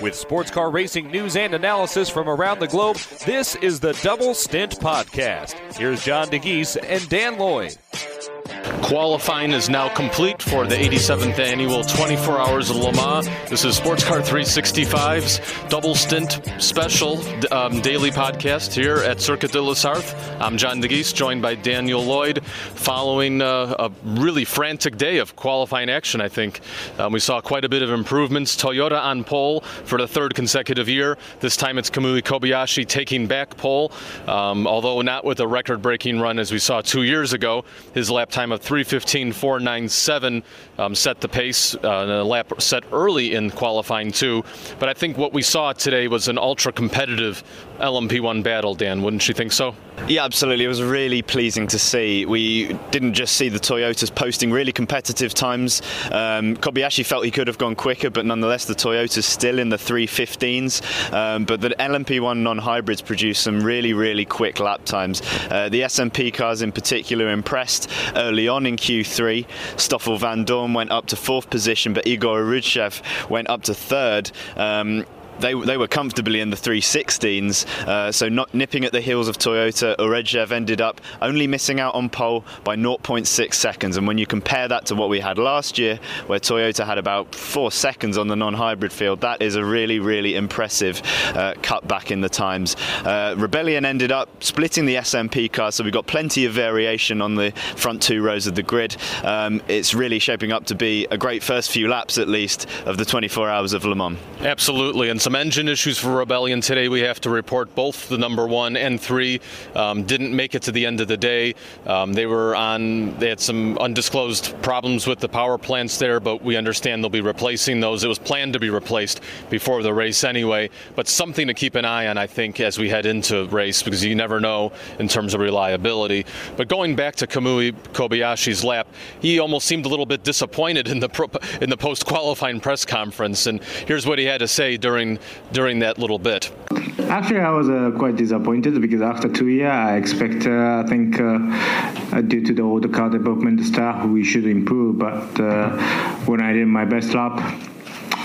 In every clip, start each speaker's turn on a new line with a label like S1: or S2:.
S1: With sports car racing news and analysis from around the globe, this is the Double Stint Podcast. Here's John Dagys and Dan Lloyd.
S2: Qualifying is now complete for the 87th annual 24 Hours of Le Mans. This is Sports Car 365's double stint special um, daily podcast here at Circuit de la Sarthe. I'm John Dagys, joined by Daniel Lloyd, following uh, a really frantic day of qualifying action, I think. Um, we saw quite a bit of improvements. Toyota on pole for the third consecutive year. This time it's Kamui Kobayashi taking back pole, um, although not with a record breaking run as we saw two years ago. His lap time of 315.497 um, set the pace, uh, a lap set early in qualifying too. But I think what we saw today was an ultra competitive LMP1 battle, Dan. Wouldn't you think so?
S3: Yeah, absolutely. It was really pleasing to see. We didn't just see the Toyotas posting really competitive times. Um, Kobayashi felt he could have gone quicker, but nonetheless, the Toyotas still in the 315s. Um, but the LMP1 non hybrids produced some really, really quick lap times. Uh, the SMP cars in particular impressed early on in Q3. Stoffel van Vandoorne went up to fourth position, but Igor Orudzhev went up to third. Um, they, they were comfortably in the 316s, uh, so not nipping at the heels of Toyota. Orudzhev ended up only missing out on pole by 0.6 seconds. And when you compare that to what we had last year, where Toyota had about four seconds on the non hybrid field, that is a really, really impressive uh, cut back in the times. Uh, Rebellion ended up splitting the SMP car, so we've got plenty of variation on the front two rows of the grid. Um, it's really shaping up to be a great first few laps, at least, of the 24 hours of Le Mans.
S2: Absolutely. And some engine issues for Rebellion today. We have to report both the number one and three um, didn't make it to the end of the day. Um, they were on. They had some undisclosed problems with the power plants there, but we understand they'll be replacing those. It was planned to be replaced before the race anyway. But something to keep an eye on, I think, as we head into race because you never know in terms of reliability. But going back to Kamui Kobayashi's lap, he almost seemed a little bit disappointed in the pro- in the post qualifying press conference, and here's what he had to say during during that little bit?
S4: Actually, I was uh, quite disappointed because after two years, I expect, uh, I think, uh, due to the old car development staff, we should improve. But uh, when I did my best lap,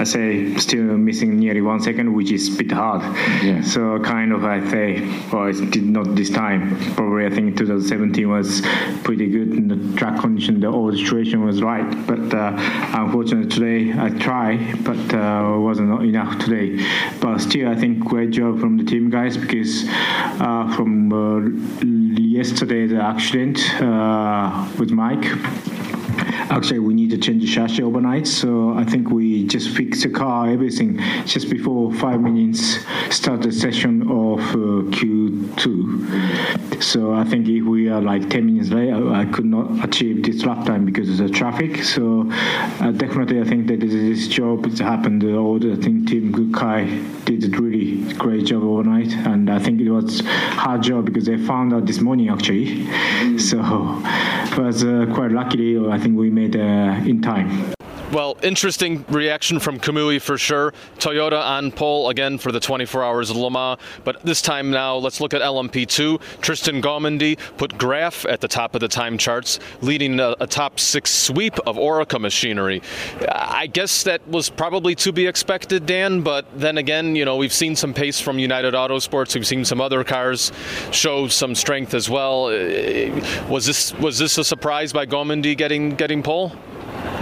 S4: I say still missing nearly one second, which is a bit hard. Yeah. So kind of I say, well, it did not this time. Probably I think 2017 was pretty good in the track condition. The whole situation was right, but uh, unfortunately today I try, but uh, wasn't enough today. But still, I think great job from the team guys because uh, from uh, yesterday the accident uh, with Mike actually we need to change the chassis overnight so i think we just fix the car everything just before five minutes start the session of uh, q2 so i think if we are like 10 minutes late i, could not achieve this lap time because of the traffic. So uh, definitely i think that this job. Has happened all the I think team Gukai did a really great job overnight. And i think it was hard job because they found out this morning actually. So it was uh, quite luckily i think we made uh, in time.
S2: Well, interesting reaction from Kamui for sure. Toyota on pole again for the 24 Hours of Le Mans, but this time now let's look at LMP2. Tristan Gommendy put Graff at the top of the time charts, leading a, a top six sweep of Oreca machinery. I guess that was probably to be expected, Dan, but then again, you know, we've seen some pace from United Autosports. We've seen some other cars show some strength as well. Uh, was this was this a surprise by Gommendy getting getting pole?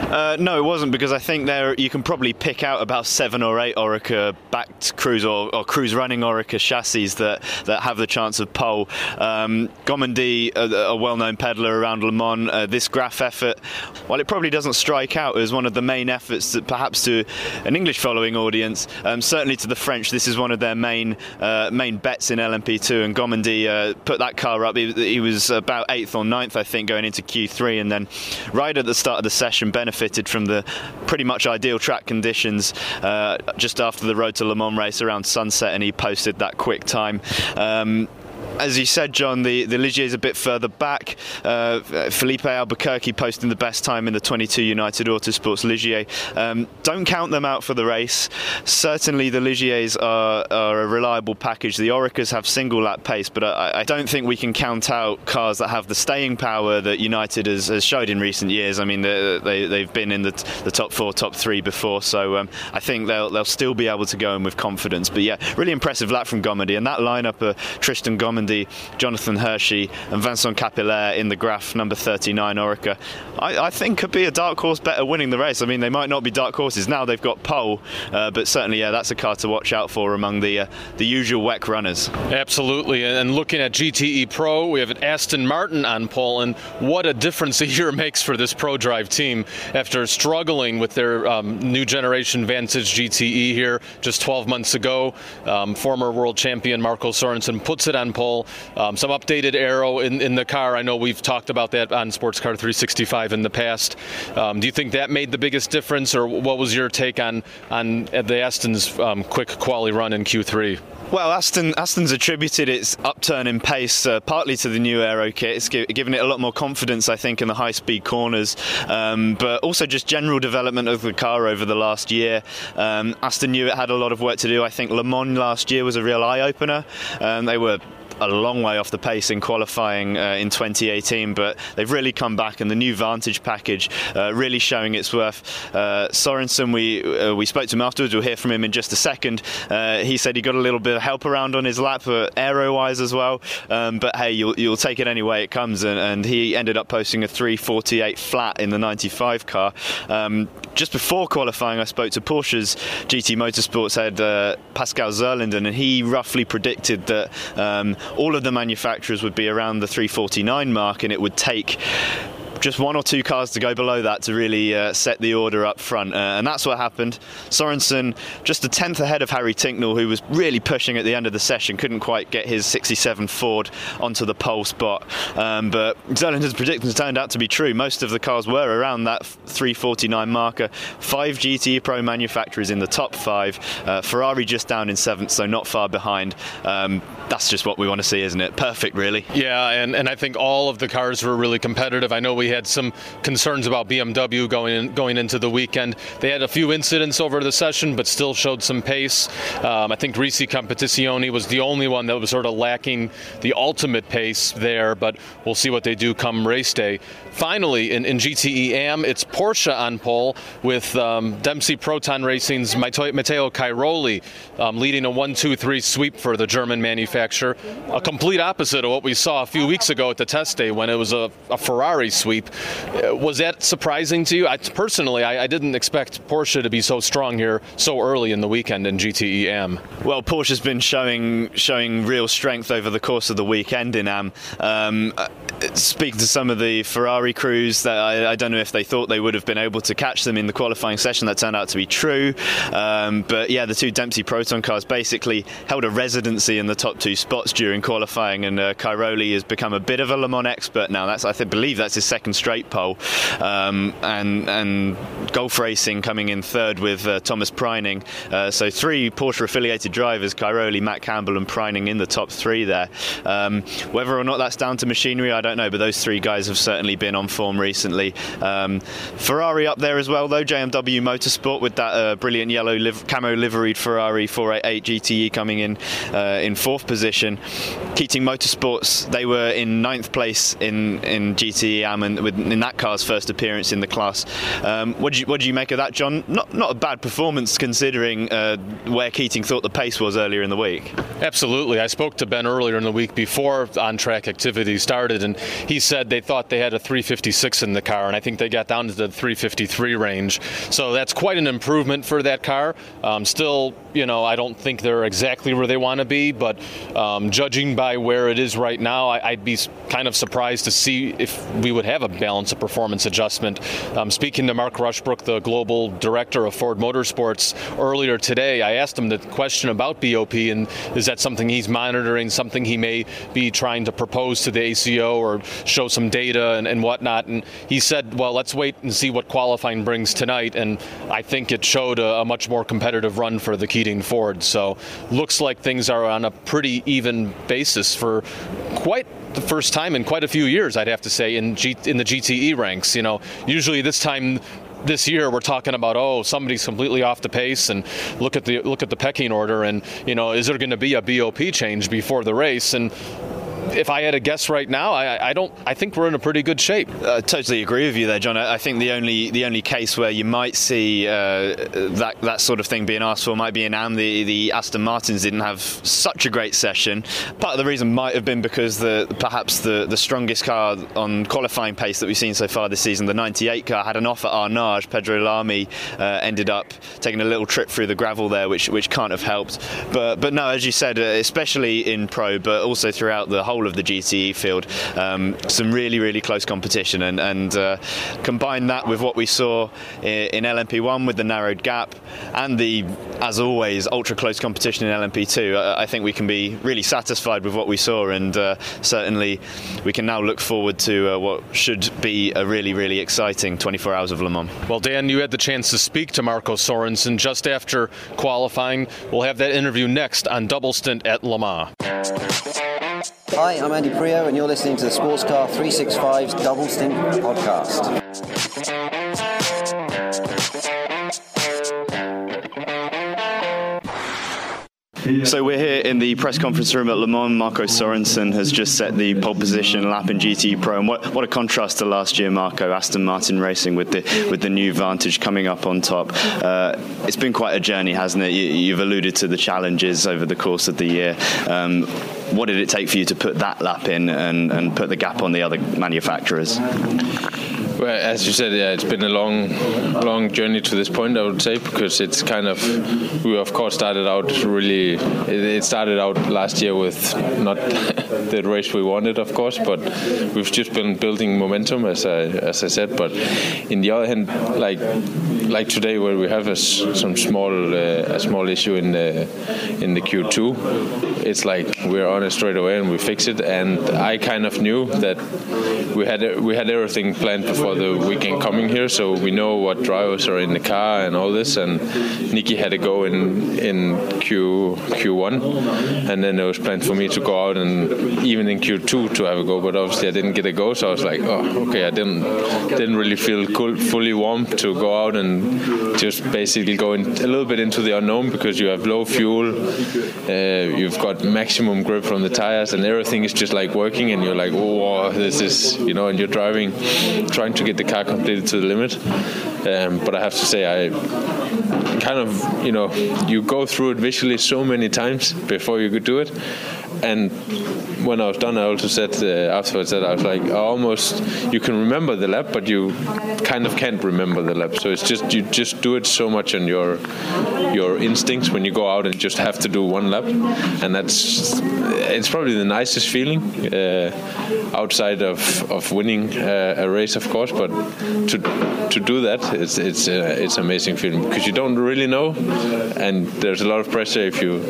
S3: Uh, no, it wasn't because I think there you can probably pick out about seven or eight Oreca backed crews or, or crews running Oreca chassis that, that have the chance of pole. Um, a, a well-known peddler around Le Mans, uh, this Graff effort, while it probably doesn't strike out as one of the main efforts that perhaps to an English-following audience, um, certainly to the French, this is one of their main uh, main bets in LMP2. And Gommendy uh, put that car up. He, he was about eighth or ninth, I think, going into Q3, and then right at the start of the session benefited from the pretty much ideal track conditions uh, just after the Road to Le Mans race around sunset, and he posted that quick time. Um, as you said, John, the, the Ligier is a bit further back. Uh, Filipe Albuquerque posting the best time in the 22 United Autosports Ligier. Um, don't count them out for the race. Certainly, the Ligiers are, are a reliable package. The Orecas have single lap pace, but I, I, don't think we can count out cars that have the staying power that United has, has showed in recent years. I mean, they, they, have been in the, the top four, top three before, so um, I think they'll, they'll still be able to go in with confidence. But yeah, really impressive lap from Gommendy, and that lineup of Tristan Gommendy, Jonathan Hirschi, and Vincent Capillaire in the Graff number 39 Oreca, I, I, think could be a dark horse better winning the race. I mean, they might not be dark horses now; they've got pole, uh, but certainly, yeah, that's a car to watch out for among the uh, the usual WEC runners.
S2: Absolutely, and looking at GTE Pro, we have an Aston Martin on pole, and what a difference a year makes for this Prodrive team after struggling with their um, new generation Vantage GTE here just 12 months ago. Um, former world champion Marco Sorensen puts it on pole. Um, some updated aero in, in the car. I know we've talked about that on Sports Car 365 in the past. Um, do you think that made the biggest difference, or what was your take on on the Aston's um, quick quali run in Q3?
S3: Well, Aston Aston's attributed its upturn in pace uh, partly to the new aero kit. It's given it a lot more confidence, I think, in the high-speed corners, um, but also just general development of the car over the last year. Um, Aston knew it had a lot of work to do. I think Le Mans last year was a real eye-opener. Um, they were a long way off the pace in qualifying uh, in 2018, but they've really come back, and the new Vantage package uh, really showing its worth. Uh, Sorensen, we uh, we spoke to him afterwards. We'll hear from him in just a second. Uh, he said he got a little bit of help around on his lap, aero-wise as well. Um, but hey, you'll, you'll take it any way it comes, and, and, he ended up posting a 348 flat in the 95 car. Um, just before qualifying, I spoke to Porsche's GT Motorsports head Pascal Zurlinden, and he roughly predicted that um, all of the manufacturers would be around the 349 mark, and it would take just one or two cars to go below that to really uh, set the order up front. Uh, and that's what happened. Sorensen just a tenth ahead of Harry Tinknell, who was really pushing at the end of the session, couldn't quite get his 67 Ford onto the pole spot. Um, but Zurlinden's predictions turned out to be true. Most of the cars were around that 349 marker. Five GT Pro manufacturers in the top five. Uh, Ferrari just down in seventh, so not far behind. Um, that's just what we want to see, isn't it? Perfect, really.
S2: Yeah, and, and I think all of the cars were really competitive. I know we had some concerns about BMW going in, going into the weekend. They had a few incidents over the session, but still showed some pace. Um, I think Risi Competizione was the only one that was sort of lacking the ultimate pace there, but we'll see what they do come race day. Finally, in, in GTE AM, it's Porsche on pole with um, Dempsey Proton Racing's Matteo Cairoli um, leading a 1 2 3 sweep for the German manufacturer. A complete opposite of what we saw a few weeks ago at the test day when it was a, a Ferrari sweep. Uh, was that surprising to you? I, personally, I, I, didn't expect Porsche to be so strong here so early in the weekend in GTE AM.
S3: Well, Porsche's been showing showing real strength over the course of the weekend in AM. Um, uh, speaking to some of the Ferrari crews, that I, I, don't know if they thought they would have been able to catch them in the qualifying session. That turned out to be true. Um, but yeah, the two Dempsey Proton cars basically held a residency in the top two spots during qualifying, and uh, Cairoli has become a bit of a Le Mans expert now. That's I think, believe that's his second straight pole, um, and and Gulf Racing coming in third with uh, Thomas Preining. Uh, so three Porsche affiliated drivers: Cairoli, Matt Campbell, and Preining in the top three there. Um, whether or not that's down to machinery, I don't know, but those three guys have certainly been on form recently. Um, Ferrari up there as well, though. JMW Motorsport with that uh, brilliant yellow liv- camo liveried Ferrari 488 GTE coming in uh, in fourth position. Keating Motorsports, they were in ninth place in in GTE Am and with, in that car's first appearance in the class. Um, what do you what do you make of that, John? Not not a bad performance considering uh, where Keating thought the pace was earlier in the week.
S2: Absolutely, I spoke to Ben earlier in the week before on track activity started, and he said they thought they had a 356 in the car, and I think they got down to the 353 range. So that's quite an improvement for that car. Um, still, you know, I don't think they're exactly where they want to be, but um, judging by where it is right now, I, would be kind of surprised to see if we would have a balance of performance adjustment. Um, speaking to Mark Rushbrook, the global director of Ford Motorsports, earlier today, I asked him the question about BOP, and is that something he's monitoring, something he may be trying to propose to the ACO or show some data and, and whatnot. And he said, well, let's wait and see what qualifying brings tonight. And I think it showed a, a much more competitive run for the Keating Ford. So looks like things are on a pretty even basis for quite the first time in quite a few years, I'd have to say, in G- in the GTE ranks. You know, usually this time this year we're talking about oh somebody's completely off the pace and look at the look at the pecking order and you know is there going to be a BOP change before the race and if I had a guess right now, I, I don't. I think we're in a pretty good shape.
S3: I totally agree with you there, John. I think the only the only case where you might see uh, that that sort of thing being asked for might be in Am. The, the Aston Martins didn't have such a great session. Part of the reason might have been because the perhaps the, the strongest car on qualifying pace that we've seen so far this season, the 98 car, had an off at Arnage. Pedro Lamy uh, ended up taking a little trip through the gravel there, which which can't have helped. But but no, as you said, uh, especially in pro, but also throughout the whole of the GTE field. Um, some really, really close competition, and, and uh, combine that with what we saw in, in, LMP1 with the narrowed gap and the, as always, ultra close competition in LMP2. I, I think we can be really satisfied with what we saw, and uh, certainly we can now look forward to uh, what should be a really, really exciting 24 hours of Le Mans.
S2: Well, Dan, you had the chance to speak to Marco Sorensen just after qualifying. We'll have that interview next on Double Stint at Le Mans.
S5: Hi, I'm Andy Priaulx, and you're listening to the Sports Car 365's Double Stint podcast.
S3: So we're here in the press conference room at Le Mans. Marco Sorensen has just set the pole position lap in GT Pro, and what, what a contrast to last year, Marco. Aston Martin Racing with the with the new Vantage coming up on top. Uh, it's been quite a journey, hasn't it? You, have alluded to the challenges over the course of the year. Um, what did it take for you to put that lap in and, and put the gap on the other manufacturers?
S6: Well, as you said, yeah, it's been a long, long journey to this point. I would say because it's kind of we of course started out really. It started out last year with not the race we wanted, of course, but we've just been building momentum, as I as I said. But in the other hand, like like today, where we have a, some small uh, a small issue in the in the Q2, it's like we're on it straight away and we fix it. And I kind of knew that we had we had everything planned before the weekend coming here, so we know what drivers are in the car and all this. And Nikki had to go in in Q Q1, and then it was planned for me to go out and even in Q2 to have a go. But obviously I didn't get a go, so I was like, oh, okay, I didn't didn't really feel cool, fully warm to go out and just basically go in, a little bit into the unknown because you have low fuel, uh, you've got maximum grip from the tires, and everything is just like working, and you're like, oh, this is you know, and you're driving, trying to get the car completed to the limit. Um, but I have to say, I kind of, you know, you go through it visually so many times before you could do it. And when I was done, I also said uh, afterwards that I was like, I almost you can remember the lap, but you kind of can't remember the lap. So it's just you just do it so much on your your instincts when you go out and just have to do one lap, and that's it's probably the nicest feeling uh, outside of of winning uh, a race, of course. But to to do that, it's it's uh, it's amazing feeling because you don't really know, and there's a lot of pressure if you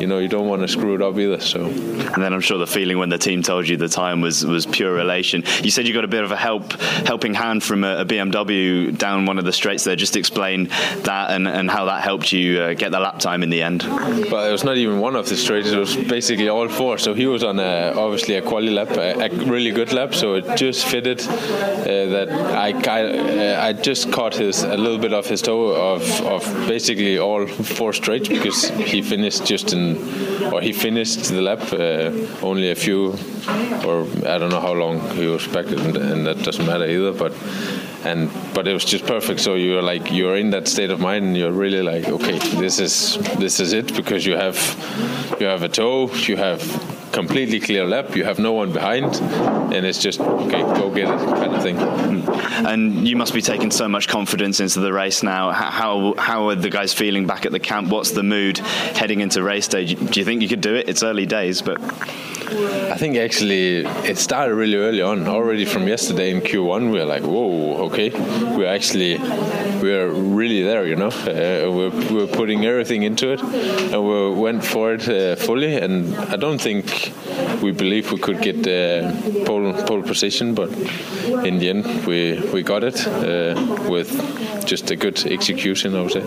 S6: you know you don't want to screw it up either. So
S3: and then I'm sure the feeling when the team told you the time was was pure elation. You said you got a bit of a help helping hand from a, a BMW down one of the straights there. Just explain that and, and how that helped you uh, get the lap time in the end.
S6: Well, it was not even one of the straights. It was basically all four. So he was on a, obviously a quali lap, a, a, really good lap. So it just fitted uh, that I I, uh, I just caught his a little bit of his toe of, of basically all four straights because he finished just in or he finished the lap uh, only a few or I don't know how long back and, and that doesn't matter either. But and but it was just perfect. So you're like you're in that state of mind, and you're really like, okay, this is this is it because you have you have a toe, you have completely clear lap, you have no one behind, and it's just okay, go get it kind of thing.
S3: Hmm. And you must be taking so much confidence into the race now. How how are the guys feeling back at the camp? What's the mood heading into race day? Do you think you could do it? It's early days, but
S6: I think actually it started really early on. Already from yesterday in Q1, we were like, whoa, okay, we're actually we're really there, you know. Uh, we're, we're putting everything into it, and we went for it uh, fully. And I don't think we believe we could get the pole pole position, but in the end, we we got it uh, with just a good execution, I would say.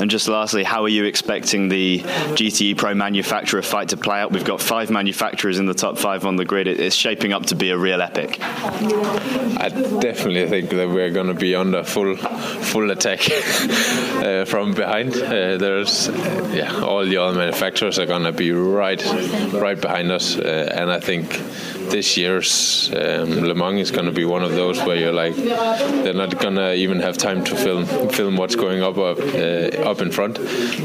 S3: And just lastly, how are you expecting the GTE Pro manufacturer fight to play out? We've got five manufacturers in the top five on the grid. It's shaping up to be a real epic.
S6: I definitely think that we're going to be under full full attack uh, from behind. Uh, there's yeah, all the other manufacturers are going to be right right behind us, uh, and I think this year's um, Le Mans is going to be one of those where you're like, they're not going to even have time to film film what's going up up, uh, up in front.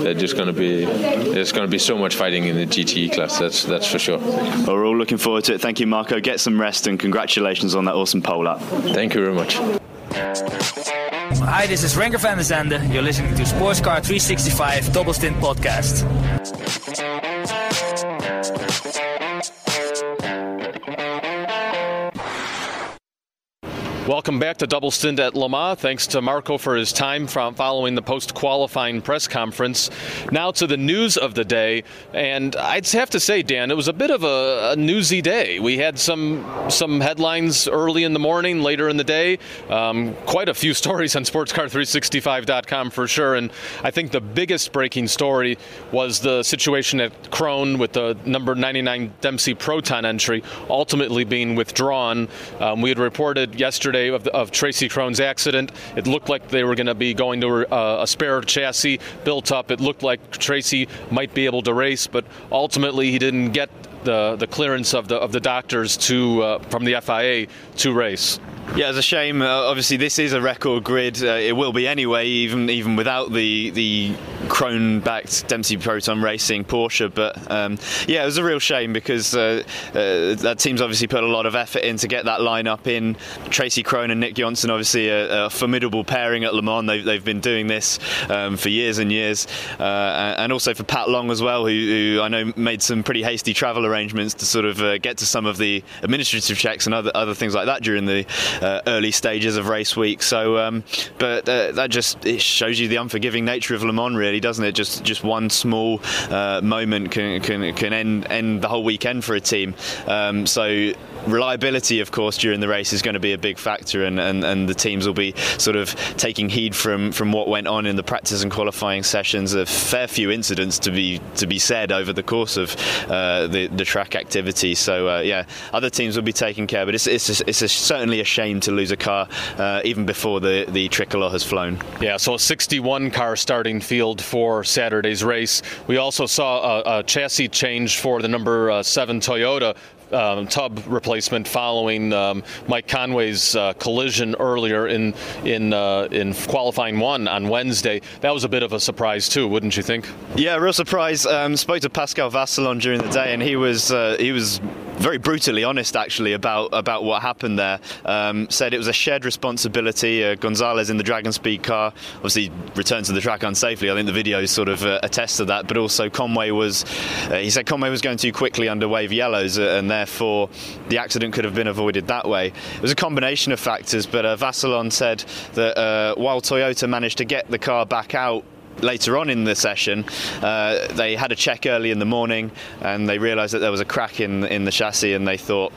S6: They're just going to be there's going to be so much fighting in the GTE class. That's that's for sure.
S3: Well, we're all looking forward to it. Thank you, Marco. Get some rest and congratulations on that awesome pole up.
S6: Thank you very much.
S7: Hi, this is Renger van der Zande. You're listening to Sports Car 365 Double Stint Podcast.
S2: Welcome back to Double Stint at Le Mans. Thanks to Marco for his time from following the post qualifying press conference. Now to the news of the day, and I'd have to say, Dan, it was a bit of a, a newsy day. We had some some headlines early in the morning, later in the day, um, quite a few stories on SportsCar365.com for sure. And I think the biggest breaking story was the situation at Krohn with the number 99 Dempsey Proton entry ultimately being withdrawn. Um, we had reported yesterday of, the, of, Tracy Krohn's accident. It looked like they were going to be going to a, a spare chassis built up. It looked like Tracy might be able to race, but ultimately he didn't get the, the clearance of the of the doctors to uh, from the FIA to race.
S3: Yeah, it's a shame. Uh, obviously, this is a record grid. Uh, it will be anyway, even even without the the Krohn-backed Dempsey Proton Racing Porsche. But um, yeah, it was a real shame because uh, uh, that team's obviously put a lot of effort in to get that lineup in. Tracy Krohn and Nic Jönsson, obviously a, a formidable pairing at Le Mans. They've, they've been doing this um, for years and years, uh, and also for Pat Long as well, who, who, I know made some pretty hasty travel arrangements to sort of uh, get to some of the administrative checks and other other things like that during the uh, early stages of race week. So, um, but uh, that just it shows you the unforgiving nature of Le Mans, really, doesn't it? Just just one small uh, moment can can can end end the whole weekend for a team. Um, so reliability, of course, during the race is going to be a big factor, and, and, and the teams will be sort of taking heed from, from what went on in the practice and qualifying sessions. A fair few incidents to be to be said over the course of uh, the, the track activity. So uh, yeah, other teams will be taking care, but it's it's, a, it's a, certainly a shame to lose a car uh, even before the the tricolor has flown.
S2: Yeah, so a 61 car starting field for Saturday's race. We also saw a, a chassis change for the number uh, seven Toyota um, tub replacement following um, Mike Conway's uh, collision earlier in in uh, in qualifying one on Wednesday. That was a bit of a surprise too, wouldn't you think?
S3: Yeah, real surprise. Um, spoke to Pascal Vasselon during the day, and he was uh, he was very brutally honest actually about about what happened there. Um, said it was a shared responsibility. Uh, Gonzalez in the DragonSpeed car obviously returned to the track unsafely. I think the videos sort of uh, attest to that. But also Conway was uh, he said Conway was going too quickly under wave yellows, uh, and therefore the accident could have been avoided that way. It was a combination of factors, but uh, Vasselon said that uh, while Toyota managed to get the car back out later on in the session, uh, they had a check early in the morning and they realised that there was a crack in in the chassis, and they thought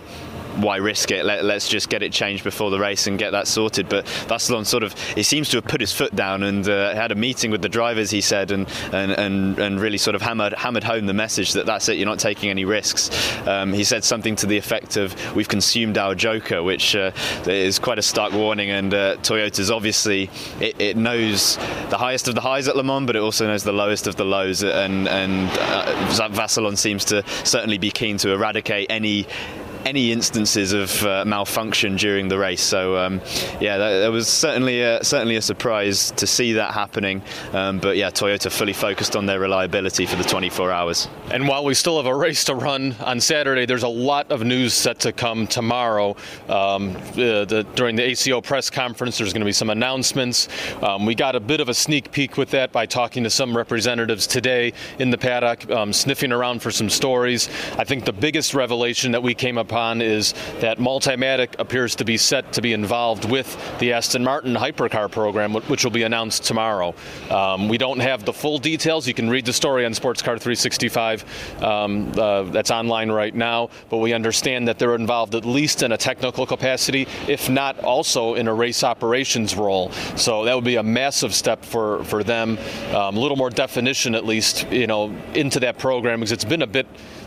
S3: why risk it? Let, us just get it changed before the race and get that sorted. But Vasselon sort of, he seems to have put his foot down and uh, had a meeting with the drivers, he said, and, and, and, and really sort of hammered, hammered home the message that that's it, you're not taking any risks. Um, he said something to the effect of, we've consumed our Joker, which uh, is quite a stark warning. And uh, Toyota's obviously, it, it, knows the highest of the highs at Le Mans, but it also knows the lowest of the lows. And, and uh, seems to certainly be keen to eradicate any any instances of uh, malfunction during the race. So um, yeah, that, that, was certainly a, certainly a surprise to see that happening. Um, but yeah, Toyota fully focused on their reliability for the 24 hours.
S2: And while we still have a race to run on Saturday, there's a lot of news set to come tomorrow. Um, the, the, during the ACO press conference, there's going to be some announcements. Um, we got a bit of a sneak peek with that by talking to some representatives today in the paddock, um, sniffing around for some stories. I think the biggest revelation that we came upon is that Multimatic appears to be set to be involved with the Aston Martin hypercar program, which will be announced tomorrow. Um, we don't have the full details. You can read the story on Sportscar 365. Um, uh, that's online right now, but we understand that they're involved at least in a technical capacity, if not also in a race operations role. So that would be a massive step for, for them. Um, a little more definition, at least, you know, into that program because it's been a bit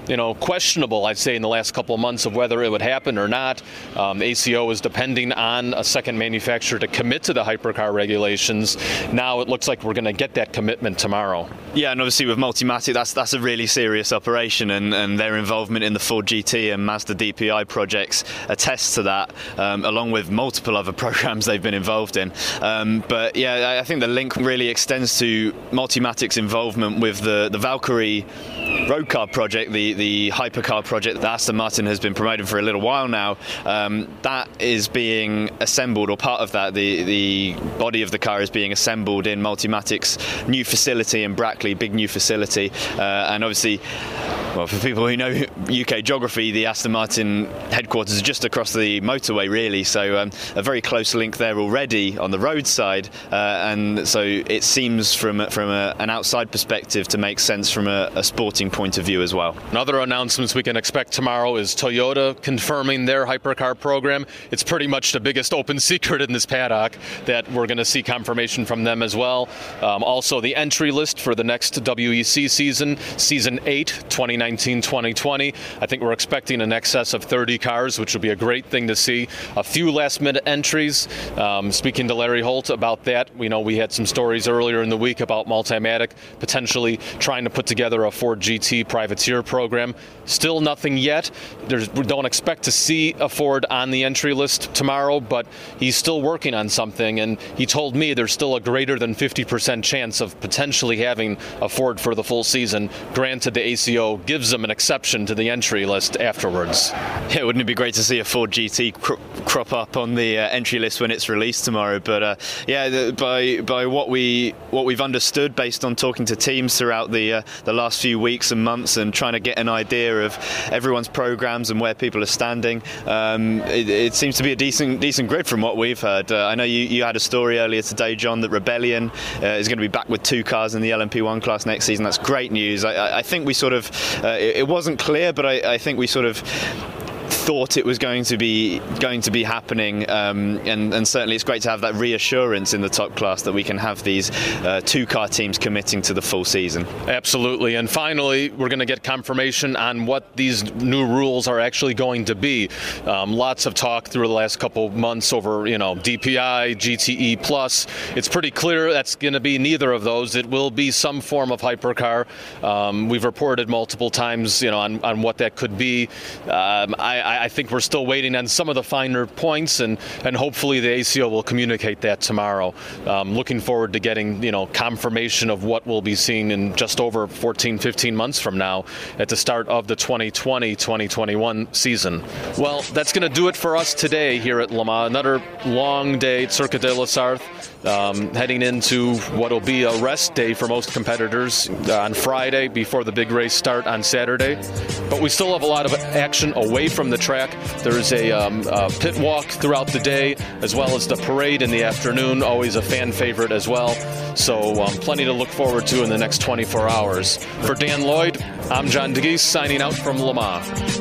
S2: you know, questionable, I'd say, in the last couple of months of whether it would happen or not. Um, ACO is depending on a second manufacturer to commit to the hypercar regulations. Now it looks like we're going to get that commitment tomorrow.
S3: Yeah, and obviously with Multimatic, that's that's a really serious operation, and, and their involvement in the Ford GT and Mazda DPI projects attests to that, um, along with multiple other programs they've been involved in. Um, but yeah, I think the link really extends to Multimatic's involvement with the, the Valkyrie road car project, the, the hypercar project that Aston Martin has been promoting for a little while now, um, that is being assembled, or part of that, the, the body of the car is being assembled in Multimatic's new facility in Brackley, big new facility. Uh, and obviously, well, for people who know UK geography, the Aston Martin headquarters is just across the motorway, really. So um, a very close link there already on the roadside, uh, and so it seems from from a, an outside perspective to make sense from a, a sporting point of view as well.
S2: Another announcements we can expect tomorrow is Toyota confirming their hypercar program. It's pretty much the biggest open secret in this paddock that we're going to see confirmation from them as well. Um, also, the entry list for the next WEC season, season 8, 2019 2020. I think we're expecting an excess of 30 cars, which will be a great thing to see. A few last minute entries. Um, speaking to Larry Holt about that, we know we had some stories earlier in the week about Multimatic potentially trying to put together a Ford GT privateer program. Still nothing yet. There's, we don't expect to see a Ford on the entry list tomorrow, but he's still working on something, and he told me there's still a greater than 50% chance of potentially having a Ford for the full season. Granted, the ACO gives them an exception to the entry list afterwards.
S3: Yeah, wouldn't it be great to see a Ford GT cr- crop up on the uh, entry list when it's released tomorrow? But uh, yeah, the, by by what we what we've understood based on talking to teams throughout the uh, the last few weeks and months and trying to get an idea of everyone's programs and where people are standing, um, it, it, seems to be a decent decent grid from what we've heard. Uh, I know you, you had a story earlier today, John, that Rebellion uh, is going to be back with two cars in the LMP1 class next season. That's great news. I, I think we sort of uh, it, it, wasn't clear, but I, I think we sort of thought it was going to be going to be happening, um, and, and, certainly it's great to have that reassurance in the top class that we can have these uh, two car teams committing to the full season.
S2: Absolutely, and finally, we're going to get confirmation on what these new rules are actually going to be. Um, lots of talk through the last couple months over you know DPI, GTE plus. It's pretty clear that's going to be neither of those. It will be some form of hypercar. Um, we've reported multiple times, you know, on, on what that could be. Um, I, I, think we're still waiting on some of the finer points, and, and hopefully the ACO will communicate that tomorrow. Um, looking forward to getting you know confirmation of what we'll be seeing in just over 14, 15 months from now at the start of the 2020-2021 season. Well, that's going to do it for us today here at Le Mans. Another long day at Circuit de la Sarthe um, heading into what will be a rest day for most competitors uh, on Friday before the big race start on Saturday. But we still have a lot of action away from the track. There's a, um, a pit walk throughout the day, as well as the parade in the afternoon, always a fan favorite as well. So um, plenty to look forward to in the next 24 hours. For Dan Lloyd, I'm John Dagys signing out from Le Mans.